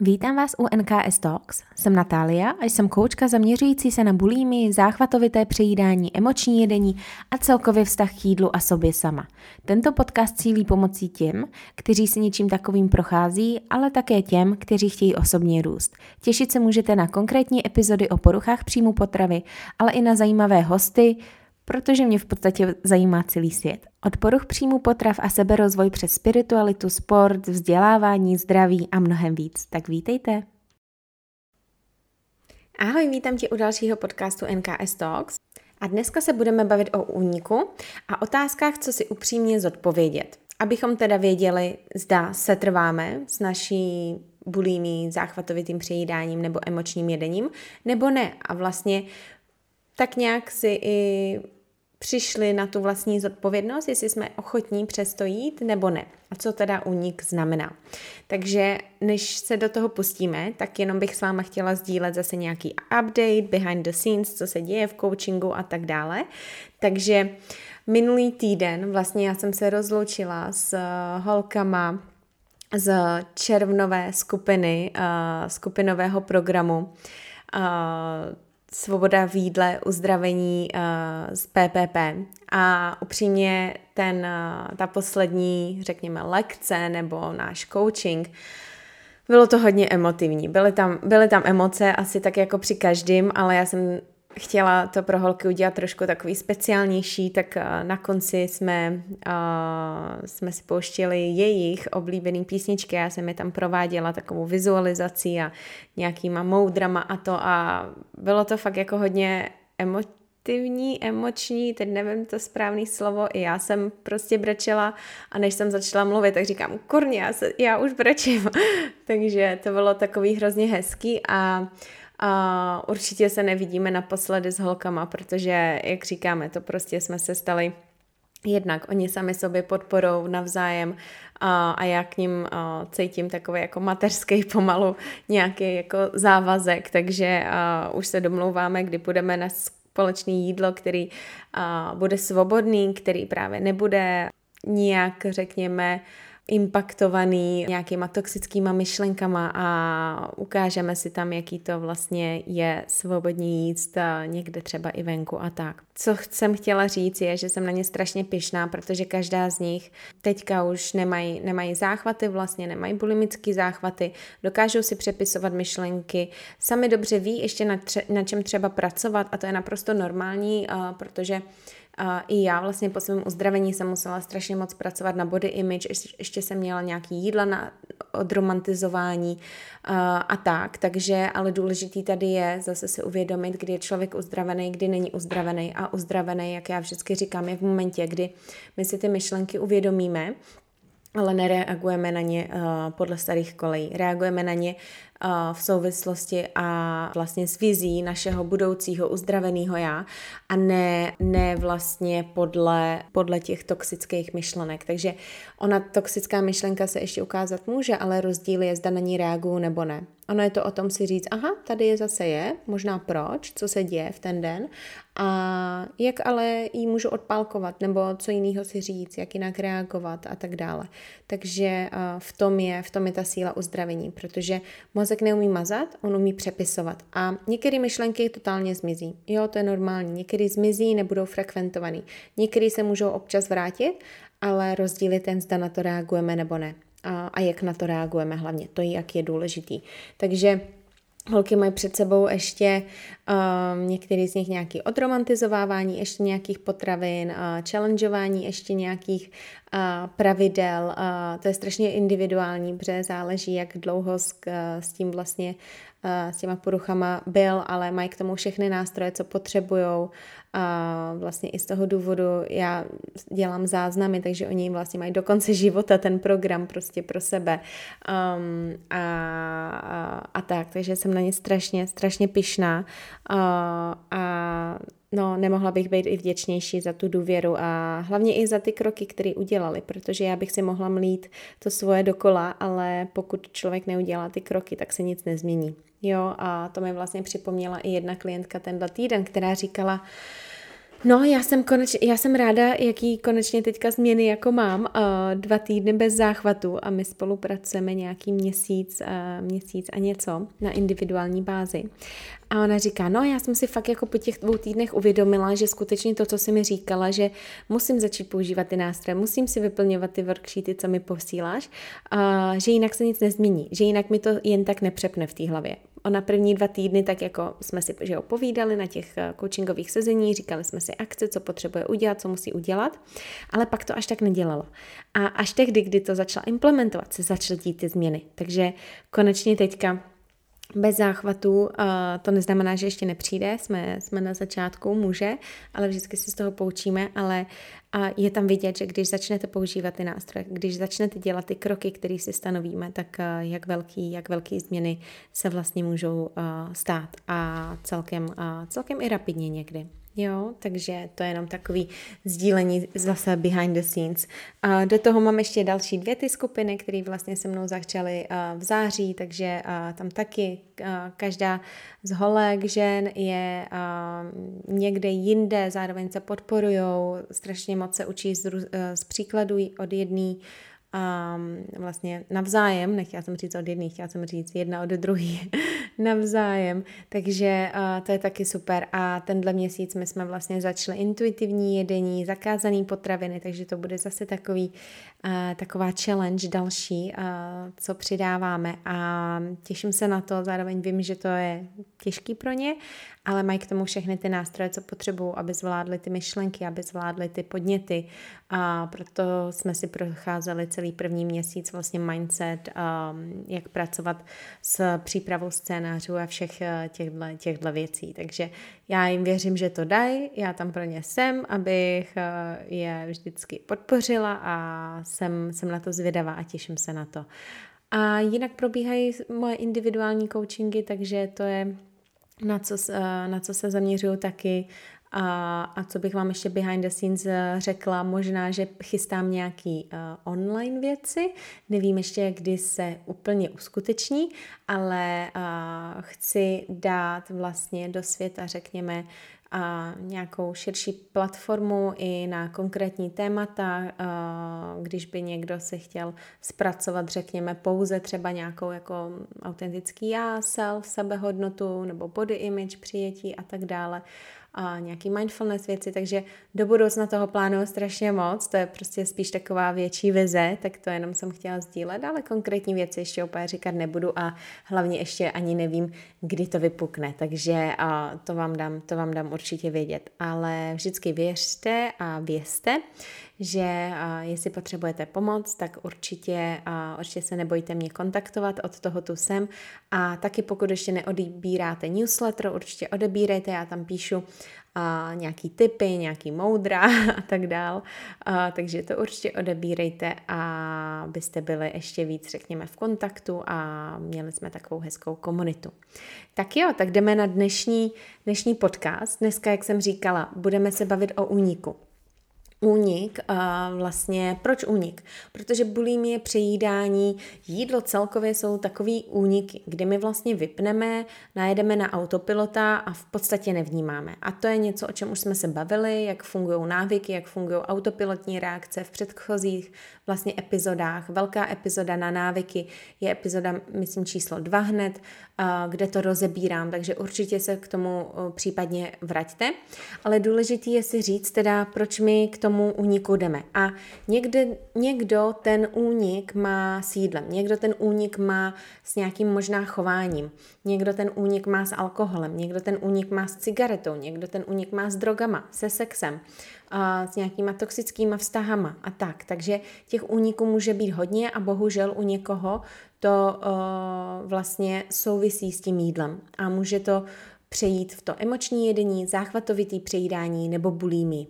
Vítám vás u NKS Talks. Jsem Natália a jsem koučka zaměřující se na bulími, záchvatovité přejídání, emoční jedení a celkově vztah k jídlu a sobě sama. Tento podcast cílí pomocí těm, kteří si něčím takovým prochází, ale také těm, kteří chtějí osobně růst. Těšit se můžete na konkrétní epizody o poruchách příjmu potravy, ale i na zajímavé hosty, protože mě v podstatě zajímá celý svět. Od poruch příjmu potrav a seberozvoj přes spiritualitu, sport, vzdělávání, zdraví a mnohem víc. Tak vítejte. Ahoj, vítám tě u dalšího podcastu NKS Talks. A dneska se budeme bavit o úniku a otázkách, co si upřímně zodpovědět. Abychom teda věděli, zda se trváme s naší bulímí, záchvatovitým přejídáním nebo emočním jedením, nebo ne. A vlastně tak nějak si i přišli na tu vlastní zodpovědnost, jestli jsme ochotní přesto jít nebo ne. A co teda únik znamená. Takže než se do toho pustíme, tak jenom bych s váma chtěla sdílet zase nějaký update, behind the scenes, co se děje v coachingu a tak dále. Takže minulý týden vlastně já jsem se rozloučila s holkama z červnové skupiny, uh, skupinového programu uh, svoboda v jídle, uzdravení uh, z PPP. A upřímně ten, uh, ta poslední, řekněme, lekce nebo náš coaching, bylo to hodně emotivní. Byly tam, byly tam emoce, asi tak jako při každém, ale já jsem chtěla to pro holky udělat trošku takový speciálnější, tak eh, na konci jsme, uh, jsme si pouštili jejich oblíbený písničky, já jsem je tam prováděla takovou vizualizací a nějakýma moudrama a to. A bylo to fakt jako hodně emotivní, emoční, teď nevím to správné slovo, i já jsem prostě brečela a než jsem začala mluvit, tak říkám, kurně, já, se, já už brečím. Takže to bylo takový hrozně hezký a uh, a určitě se nevidíme naposledy s holkama, protože, jak říkáme, to prostě jsme se stali jednak oni sami sobě podporou navzájem a, a já k ním a, cítím takový jako mateřský pomalu nějaký jako závazek, takže a, už se domlouváme, kdy půjdeme na společný jídlo, který a, bude svobodný, který právě nebude nijak, řekněme, impaktovaný nějakýma toxickýma myšlenkama a ukážeme si tam, jaký to vlastně je svobodně jíst někde třeba i venku a tak. Co jsem chtěla říct je, že jsem na ně strašně pyšná, protože každá z nich teďka už nemají, nemají záchvaty vlastně, nemají bulimické záchvaty, dokážou si přepisovat myšlenky, sami dobře ví ještě na, tře- na čem třeba pracovat a to je naprosto normální, protože i já vlastně po svém uzdravení jsem musela strašně moc pracovat na body image, ještě jsem měla nějaký jídla na odromantizování a, tak, takže ale důležitý tady je zase si uvědomit, kdy je člověk uzdravený, kdy není uzdravený a uzdravený, jak já vždycky říkám, je v momentě, kdy my si ty myšlenky uvědomíme, ale nereagujeme na ně uh, podle starých kolejí. Reagujeme na ně v souvislosti a vlastně s vizí našeho budoucího uzdraveného já a ne, ne vlastně podle, podle těch toxických myšlenek. Takže ona toxická myšlenka se ještě ukázat může, ale rozdíl je, zda na ní reaguju nebo ne. Ono je to o tom si říct, aha, tady je zase je, možná proč, co se děje v ten den a jak ale jí můžu odpálkovat, nebo co jiného si říct, jak jinak reagovat a tak dále. Takže v tom je, v tom je ta síla uzdravení, protože mozek neumí mazat, on umí přepisovat a některé myšlenky totálně zmizí. Jo, to je normální. Některé zmizí, nebudou frekventovaný. Některé se můžou občas vrátit, ale rozdíl je ten, zda na to reagujeme nebo ne. A, a jak na to reagujeme hlavně. To je, jak je důležitý. Takže Holky mají před sebou ještě um, některý z nich nějaký odromantizovávání, ještě nějakých potravin, uh, challengeování, ještě nějakých uh, pravidel. Uh, to je strašně individuální, protože záleží, jak dlouho s, uh, s tím vlastně s těma poruchama byl, ale mají k tomu všechny nástroje, co potřebujou. A vlastně i z toho důvodu já dělám záznamy, takže oni vlastně mají do konce života ten program prostě pro sebe. Um, a, a, a tak, takže jsem na ně strašně, strašně pyšná a, no, nemohla bych být i vděčnější za tu důvěru a hlavně i za ty kroky, které udělali, protože já bych si mohla mlít to svoje dokola, ale pokud člověk neudělá ty kroky, tak se nic nezmění. Jo, a to mi vlastně připomněla i jedna klientka tenhle týden, která říkala, No, já jsem, koneč, já jsem ráda, jaký konečně teďka změny jako mám. Uh, dva týdny bez záchvatu a my spolupracujeme nějaký měsíc, uh, měsíc a něco na individuální bázi. A ona říká, no já jsem si fakt jako po těch dvou týdnech uvědomila, že skutečně to, co jsi mi říkala, že musím začít používat ty nástroje, musím si vyplňovat ty worksheety, co mi posíláš, uh, že jinak se nic nezmění, že jinak mi to jen tak nepřepne v té hlavě ona první dva týdny, tak jako jsme si že opovídali na těch eh, coachingových sezení, říkali jsme si akce, co potřebuje udělat, co musí udělat, ale pak to až tak nedělalo. A až tehdy, kdy to začala implementovat, se začaly dít ty změny. Takže konečně teďka bez záchvatu, to neznamená, že ještě nepřijde, jsme, jsme na začátku, může, ale vždycky se z toho poučíme, ale je tam vidět, že když začnete používat ty nástroje, když začnete dělat ty kroky, které si stanovíme, tak jak velký, jak velký změny se vlastně můžou stát a celkem, celkem i rapidně někdy. Jo, takže to je jenom takový sdílení zase behind the scenes. A do toho mám ještě další dvě ty skupiny, které vlastně se mnou začaly v září, takže tam taky každá z holek žen je někde jinde, zároveň se podporujou, strašně moc se učí z, z příkladů od jedné a vlastně navzájem, nechtěla jsem říct od jedných, chtěla jsem říct jedna od druhý navzájem, takže uh, to je taky super. A tenhle měsíc my jsme vlastně začali intuitivní jedení, zakázaný potraviny, takže to bude zase takový, taková challenge další, co přidáváme a těším se na to, zároveň vím, že to je těžký pro ně, ale mají k tomu všechny ty nástroje, co potřebují, aby zvládli ty myšlenky, aby zvládli ty podněty a proto jsme si procházeli celý první měsíc vlastně mindset, jak pracovat s přípravou scénářů a všech těchto, těchto věcí. Takže já jim věřím, že to dají, já tam pro ně jsem, abych eh, je vždycky podpořila a jsem, jsem na to zvědavá a těším se na to. A jinak probíhají moje individuální coachingy, takže to je na co, eh, na co se zaměřuju taky a, a co bych vám ještě behind the scenes eh, řekla, možná, že chystám nějaký uh, online věci, nevím ještě, kdy se úplně uskuteční, ale uh, chci dát vlastně do světa, řekněme, a nějakou širší platformu i na konkrétní témata, když by někdo se chtěl zpracovat, řekněme, pouze třeba nějakou jako autentický já, self, sebehodnotu nebo body image, přijetí a tak dále a nějaký mindfulness věci, takže do budoucna toho plánuju strašně moc, to je prostě spíš taková větší vize, tak to jenom jsem chtěla sdílet, ale konkrétní věci ještě úplně říkat nebudu a hlavně ještě ani nevím, kdy to vypukne, takže a to vám dám, to vám dám určitě vědět, ale vždycky věřte a vězte, že jestli potřebujete pomoc, tak určitě, určitě se nebojte mě kontaktovat, od toho tu jsem. A taky pokud ještě neodebíráte newsletter, určitě odebírejte, já tam píšu a nějaký typy, nějaký moudra a tak dál. A, takže to určitě odebírejte a byste byli ještě víc, řekněme, v kontaktu a měli jsme takovou hezkou komunitu. Tak jo, tak jdeme na dnešní, dnešní podcast. Dneska, jak jsem říkala, budeme se bavit o úniku únik, a vlastně proč únik? Protože bulimie, přejídání, jídlo celkově jsou takový úniky, kdy my vlastně vypneme, najedeme na autopilota a v podstatě nevnímáme. A to je něco, o čem už jsme se bavili, jak fungují návyky, jak fungují autopilotní reakce v předchozích vlastně epizodách. Velká epizoda na návyky je epizoda, myslím, číslo dva hned, kde to rozebírám, takže určitě se k tomu případně vraťte. Ale důležitý je si říct teda, proč my k tomu úniku jdeme. A někde, někdo ten únik má s jídlem, někdo ten únik má s nějakým možná chováním, někdo ten únik má s alkoholem, někdo ten únik má s cigaretou, někdo ten únik má s drogama, se sexem a s nějakýma toxickýma vztahama a tak. Takže těch úniků může být hodně a bohužel u někoho to uh, vlastně souvisí s tím jídlem a může to přejít v to emoční jedení, záchvatovitý přejídání nebo bulími.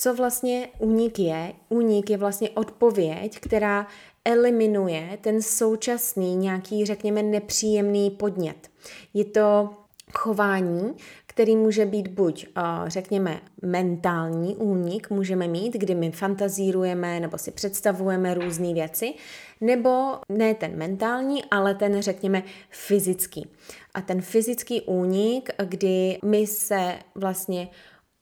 Co vlastně únik je? Únik je vlastně odpověď, která eliminuje ten současný nějaký, řekněme, nepříjemný podnět. Je to chování, který může být buď, řekněme, mentální únik, můžeme mít, kdy my fantazírujeme nebo si představujeme různé věci, nebo ne ten mentální, ale ten, řekněme, fyzický. A ten fyzický únik, kdy my se vlastně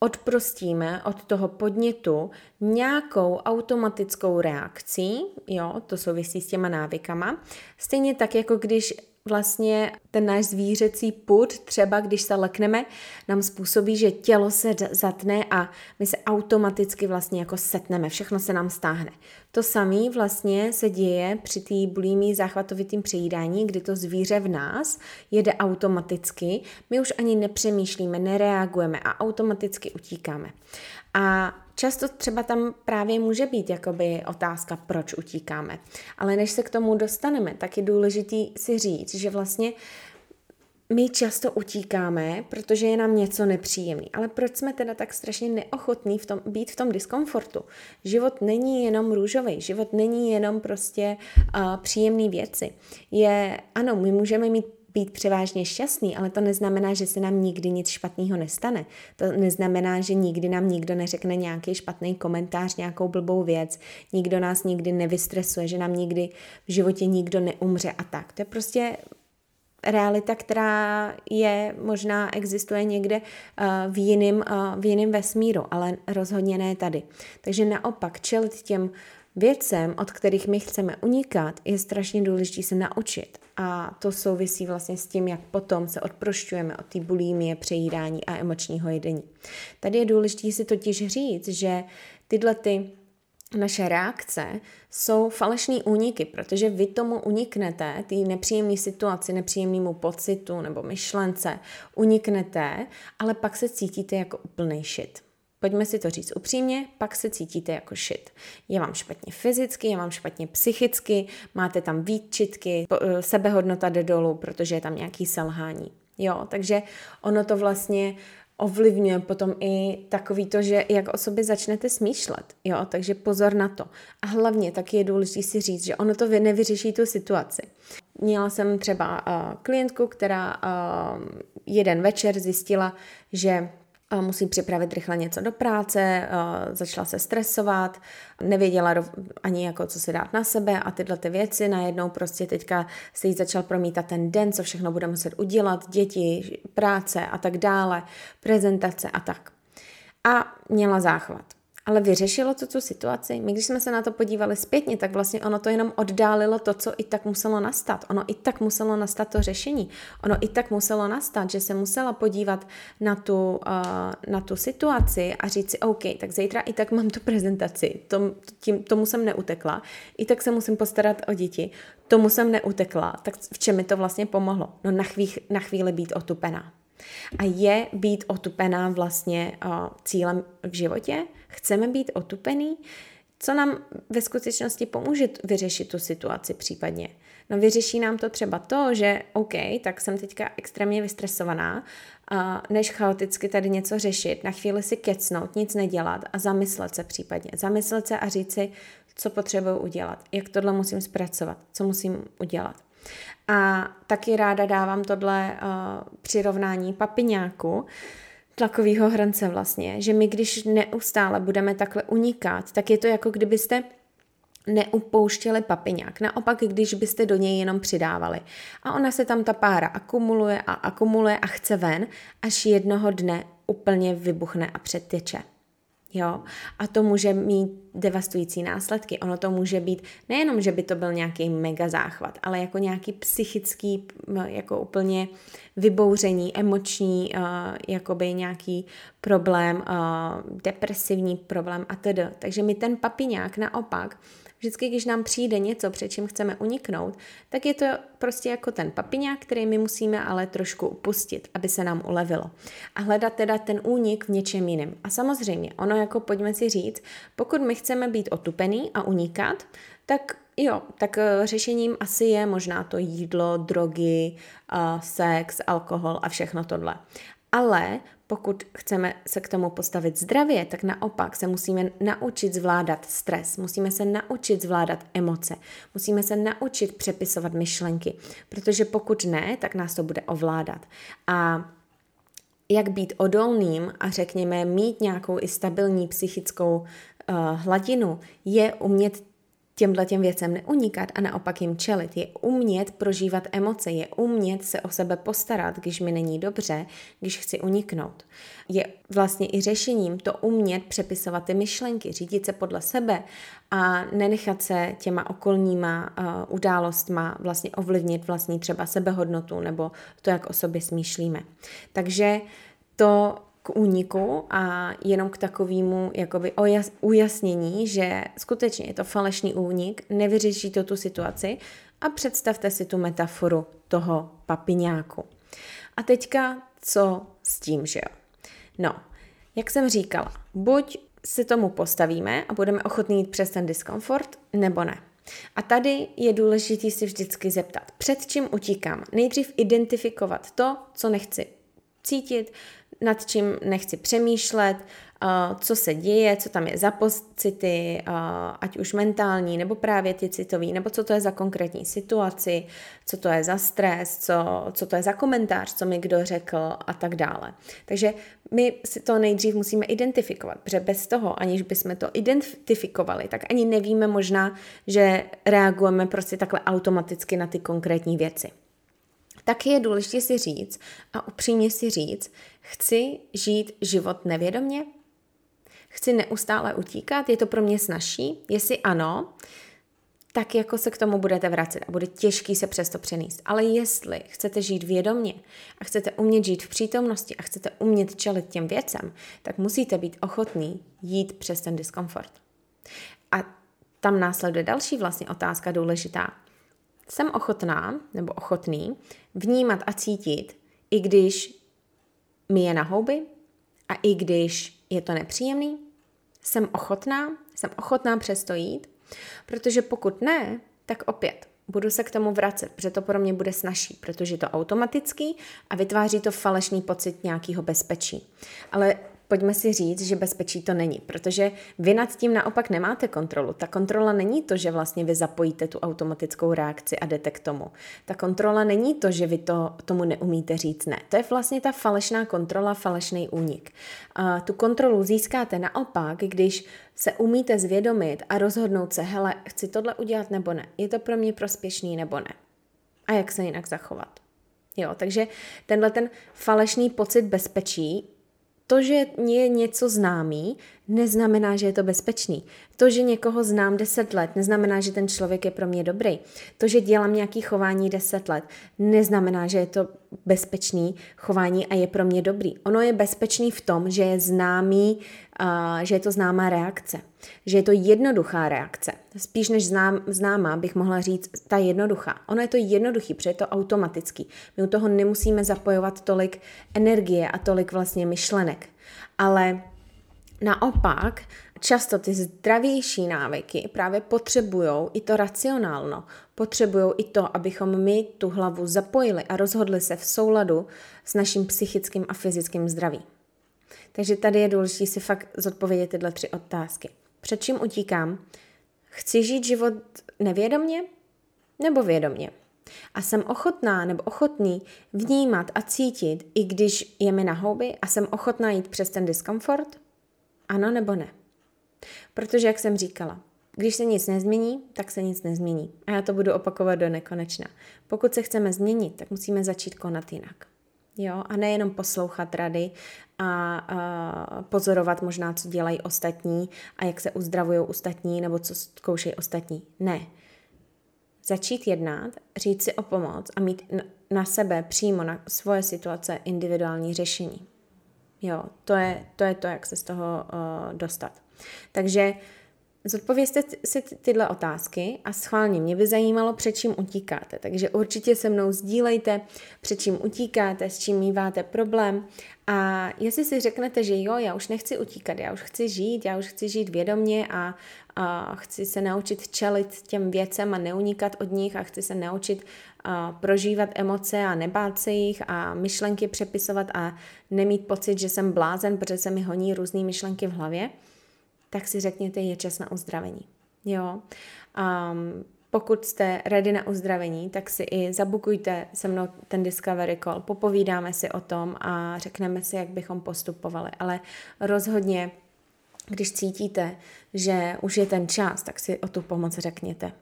odprostíme od toho podnětu nějakou automatickou reakcí, jo, to souvisí s těma návykama, stejně tak, jako když vlastně ten náš zvířecí put, třeba když se lekneme, nám způsobí, že tělo se zatne a my se automaticky vlastně jako setneme, všechno se nám stáhne. To samé vlastně se děje při té bulímii záchvatovitým přejídání, kdy to zvíře v nás jede automaticky, my už ani nepřemýšlíme, nereagujeme a automaticky utíkáme. A často třeba tam právě může být jakoby otázka, proč utíkáme. Ale než se k tomu dostaneme, tak je důležitý si říct, že vlastně my často utíkáme, protože je nám něco nepříjemný. Ale proč jsme teda tak strašně neochotní v tom, být v tom diskomfortu? Život není jenom růžový, život není jenom prostě uh, příjemný věci. Je, ano, my můžeme mít být převážně šťastný, ale to neznamená, že se nám nikdy nic špatného nestane. To neznamená, že nikdy nám nikdo neřekne nějaký špatný komentář, nějakou blbou věc, nikdo nás nikdy nevystresuje, že nám nikdy v životě nikdo neumře a tak. To je prostě realita, která je, možná existuje někde uh, v jiném uh, v jiném vesmíru, ale rozhodně ne tady. Takže naopak čelit těm věcem, od kterých my chceme unikat, je strašně důležité se naučit. A to souvisí vlastně s tím, jak potom se odprošťujeme od té bulímie, přejídání a emočního jedení. Tady je důležité si totiž říct, že tyhle ty naše reakce jsou falešní úniky, protože vy tomu uniknete, té nepříjemné situaci, nepříjemnému pocitu nebo myšlence, uniknete, ale pak se cítíte jako úplný shit. Pojďme si to říct upřímně, pak se cítíte jako shit. Je vám špatně fyzicky, je vám špatně psychicky, máte tam výčitky, eh, sebehodnota jde dolů, protože je tam nějaký selhání. Jo, takže ono to vlastně ovlivňuje potom i takový to, že jak o sobě začnete smýšlet, jo, takže pozor na to. A hlavně taky je důležité si říct, že ono to nevyřeší tu situaci. Měla jsem třeba uh, klientku, která uh, jeden večer zjistila, že musí připravit rychle něco do práce, začala se stresovat, nevěděla ani jako co si dát na sebe a tyhle ty věci, najednou prostě teďka se jí začal promítat ten den, co všechno bude muset udělat, děti, práce a tak dále, prezentace a tak. A měla záchvat. Ale vyřešilo to tu situaci. My, když jsme se na to podívali zpětně, tak vlastně ono to jenom oddálilo to, co i tak muselo nastat. Ono i tak muselo nastat to řešení. Ono i tak muselo nastat, že se musela podívat na tu, uh, na tu situaci a říct si, OK, tak zítra i tak mám tu prezentaci, tom, tím, tomu jsem neutekla, i tak se musím postarat o děti, tomu jsem neutekla, tak v čem mi to vlastně pomohlo? No na, chvíli, na chvíli být otupená. A je být otupená vlastně cílem v životě? Chceme být otupený? Co nám ve skutečnosti pomůže vyřešit tu situaci případně? No vyřeší nám to třeba to, že OK, tak jsem teďka extrémně vystresovaná, a než chaoticky tady něco řešit, na chvíli si kecnout, nic nedělat a zamyslet se případně. Zamyslet se a říct si, co potřebuji udělat, jak tohle musím zpracovat, co musím udělat. A taky ráda dávám tohle uh, přirovnání papiňáku, tlakového hrnce vlastně, že my když neustále budeme takhle unikat, tak je to jako kdybyste neupouštěli papiňák. Naopak, když byste do něj jenom přidávali. A ona se tam ta pára akumuluje a akumuluje a chce ven, až jednoho dne úplně vybuchne a předteče. Jo? A to může mít devastující následky. Ono to může být nejenom, že by to byl nějaký mega záchvat, ale jako nějaký psychický, jako úplně vybouření, emoční, uh, jakoby nějaký problém, uh, depresivní problém a tedy. Takže my ten papiňák naopak Vždycky, když nám přijde něco, před čím chceme uniknout, tak je to prostě jako ten papiňák, který my musíme ale trošku upustit, aby se nám ulevilo. A hledat teda ten únik v něčem jiném. A samozřejmě, ono jako pojďme si říct, pokud my chceme být otupený a unikat, tak jo, tak eh, řešením asi je možná to jídlo, drogy, uh, sex, alkohol a všechno tohle. Ale pokud chceme se k tomu postavit zdravě, tak naopak se musíme naučit zvládat stres, musíme se naučit zvládat emoce, musíme se naučit přepisovat myšlenky, protože pokud ne, tak nás to bude ovládat. A jak být odolným a řekněme mít nějakou i stabilní psychickou uh, hladinu, je umět těmhle těm věcem neunikat a naopak jim čelit, je umět prožívat emoce, je umět se o sebe postarat, když mi není dobře, když chci uniknout. Je vlastně i řešením to umět přepisovat ty myšlenky, řídit se podle sebe a nenechat se těma okolníma uh, událostma vlastně ovlivnit vlastní třeba sebehodnotu nebo to, jak o sobě smýšlíme. Takže to k úniku a jenom k takovému jakoby ojas, ujasnění, že skutečně je to falešný únik, nevyřeší to tu situaci a představte si tu metaforu toho papiňáku. A teďka co s tím, že jo? No, jak jsem říkala, buď se tomu postavíme a budeme ochotní jít přes ten diskomfort, nebo ne. A tady je důležité si vždycky zeptat, před čím utíkám. Nejdřív identifikovat to, co nechci cítit, nad čím nechci přemýšlet, co se děje, co tam je za pocity, ať už mentální, nebo právě ty citový, nebo co to je za konkrétní situaci, co to je za stres, co, co to je za komentář, co mi kdo řekl a tak dále. Takže my si to nejdřív musíme identifikovat, protože bez toho, aniž bychom to identifikovali, tak ani nevíme možná, že reagujeme prostě takhle automaticky na ty konkrétní věci tak je důležité si říct a upřímně si říct, chci žít život nevědomně? Chci neustále utíkat? Je to pro mě snažší? Jestli ano, tak jako se k tomu budete vracet a bude těžký se přesto přenést. Ale jestli chcete žít vědomně a chcete umět žít v přítomnosti a chcete umět čelit těm věcem, tak musíte být ochotný jít přes ten diskomfort. A tam následuje další vlastně otázka důležitá. Jsem ochotná nebo ochotný vnímat a cítit, i když je na houby a i když je to nepříjemný? Jsem ochotná? Jsem ochotná přesto jít? Protože pokud ne, tak opět budu se k tomu vracet, protože to pro mě bude snažší, protože je to automatický a vytváří to falešný pocit nějakého bezpečí. Ale pojďme si říct, že bezpečí to není, protože vy nad tím naopak nemáte kontrolu. Ta kontrola není to, že vlastně vy zapojíte tu automatickou reakci a jdete k tomu. Ta kontrola není to, že vy to tomu neumíte říct ne. To je vlastně ta falešná kontrola, falešný únik. A tu kontrolu získáte naopak, když se umíte zvědomit a rozhodnout se, hele, chci tohle udělat nebo ne. Je to pro mě prospěšný nebo ne. A jak se jinak zachovat. Jo, takže tenhle ten falešný pocit bezpečí to, že je něco známý, neznamená, že je to bezpečný. To, že někoho znám 10 let, neznamená, že ten člověk je pro mě dobrý. To, že dělám nějaký chování 10 let, neznamená, že je to bezpečný chování a je pro mě dobrý. Ono je bezpečný v tom, že je známý, uh, že je to známá reakce. Že je to jednoduchá reakce. Spíš než znám, známá bych mohla říct ta jednoduchá. Ono je to jednoduchý, protože je to automatický. My u toho nemusíme zapojovat tolik energie a tolik vlastně myšlenek. Ale Naopak, často ty zdravější návyky právě potřebují i to racionálno, potřebují i to, abychom my tu hlavu zapojili a rozhodli se v souladu s naším psychickým a fyzickým zdravím. Takže tady je důležité si fakt zodpovědět tyhle tři otázky. Před čím utíkám? Chci žít život nevědomně nebo vědomně? A jsem ochotná nebo ochotný vnímat a cítit, i když je mi na houby a jsem ochotná jít přes ten diskomfort? Ano nebo ne? Protože, jak jsem říkala, když se nic nezmění, tak se nic nezmění. A já to budu opakovat do nekonečna. Pokud se chceme změnit, tak musíme začít konat jinak. Jo, a nejenom poslouchat rady a, a pozorovat možná, co dělají ostatní a jak se uzdravují ostatní nebo co zkoušejí ostatní. Ne. Začít jednat, říct si o pomoc a mít na sebe přímo na svoje situace individuální řešení. Jo, to je to, je to jak se z toho uh, dostat. Takže zodpovězte si tyhle otázky a schválně mě by zajímalo, před čím utíkáte. Takže určitě se mnou sdílejte, před čím utíkáte, s čím míváte problém. A jestli si řeknete, že jo, já už nechci utíkat, já už chci žít, já už chci žít vědomně a, a chci se naučit čelit těm věcem a neunikat od nich a chci se naučit prožívat emoce a nebát se jich a myšlenky přepisovat a nemít pocit, že jsem blázen, protože se mi honí různé myšlenky v hlavě, tak si řekněte, je čas na uzdravení. Jo. Um, pokud jste ready na uzdravení, tak si i zabukujte se mnou ten Discovery Call, popovídáme si o tom a řekneme si, jak bychom postupovali. Ale rozhodně když cítíte, že už je ten čas, tak si o tu pomoc řekněte.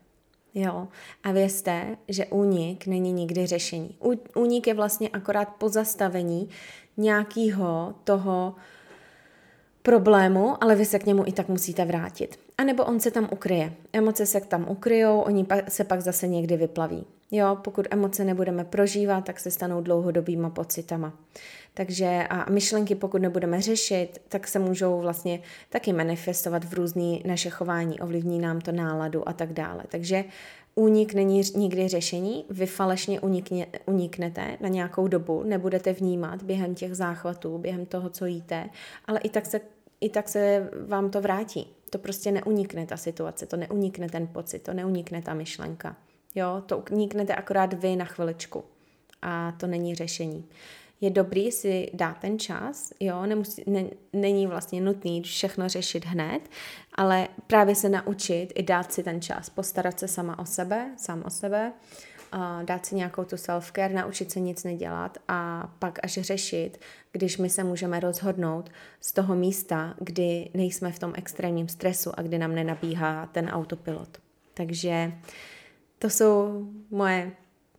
Jo, a vězte, že únik není nikdy řešení. Únik je vlastně akorát pozastavení nějakého toho problému, ale vy se k němu i tak musíte vrátit. A nebo on se tam ukryje. Emoce se tam ukryjou, oni se pak zase někdy vyplaví. Jo, pokud emoce nebudeme prožívat, tak se stanou dlouhodobýma pocitama. Takže a myšlenky, pokud nebudeme řešit, tak se můžou vlastně taky manifestovat v různý naše chování, ovlivní nám to náladu a tak dále. Takže únik není nikdy řešení, vy falešně unikně, uniknete na nějakou dobu, nebudete vnímat během těch záchvatů, během toho, co jíte, ale i tak se, i tak se vám to vrátí. To prostě neunikne ta situace, to neunikne ten pocit, to neunikne ta myšlenka. Jo, to uniknete akorát vy na chviličku. A to není řešení je dobrý si dát ten čas, jo, nemusí, ne, není vlastně nutný všechno řešit hned, ale právě se naučit i dát si ten čas, postarat se sama o sebe, sám o sebe, uh, dát si nějakou tu self-care, naučit se nic nedělat a pak až řešit, když my se můžeme rozhodnout z toho místa, kdy nejsme v tom extrémním stresu a kdy nám nenabíhá ten autopilot. Takže to jsou moje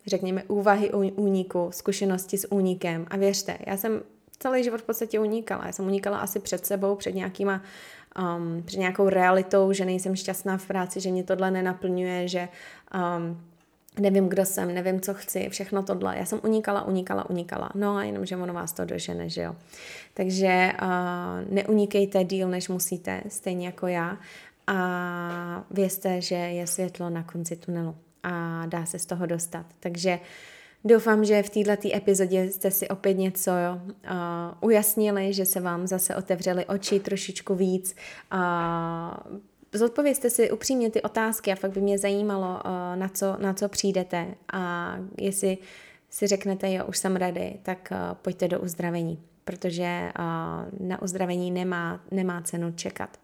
řekněme, úvahy o úniku, zkušenosti s únikem. A věřte, já jsem celý život v podstatě unikala. Já jsem unikala asi před sebou, před nějakýma um, před nějakou realitou, že nejsem šťastná v práci, že mě tohle nenaplňuje, že um, nevím, kdo jsem, nevím, co chci, všechno tohle. Já jsem unikala, unikala, unikala. No a jenom, že ono vás to dožene, že jo. Takže uh, neunikejte díl, než musíte, stejně jako já. A vězte, že je světlo na konci tunelu a dá se z toho dostat. Takže doufám, že v této epizodě jste si opět něco jo, uh, ujasnili, že se vám zase otevřely oči trošičku víc. Uh, Zodpovězte si upřímně ty otázky a fakt by mě zajímalo, uh, na co, na co přijdete a jestli si řeknete, jo, už jsem ready, tak uh, pojďte do uzdravení, protože uh, na uzdravení nemá, nemá cenu čekat.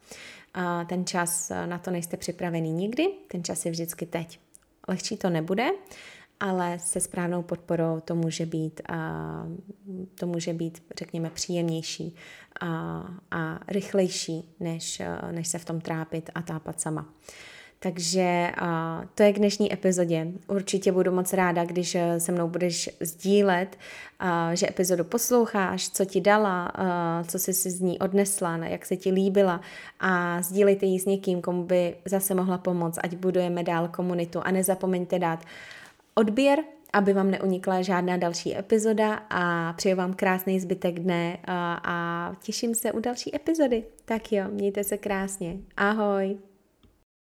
Ten čas na to nejste připravený nikdy, ten čas je vždycky teď. Lehčí to nebude, ale se správnou podporou to může být, a, to může být řekněme, příjemnější a, a rychlejší, než, než se v tom trápit a tápat sama. Takže uh, to je k dnešní epizodě. Určitě budu moc ráda, když se mnou budeš sdílet, uh, že epizodu posloucháš, co ti dala, uh, co jsi si z ní odnesla, jak se ti líbila a sdílejte ji s někým, komu by zase mohla pomoct, ať budujeme dál komunitu a nezapomeňte dát odběr, aby vám neunikla žádná další epizoda a přeju vám krásný zbytek dne a, a těším se u další epizody. Tak jo, mějte se krásně. Ahoj!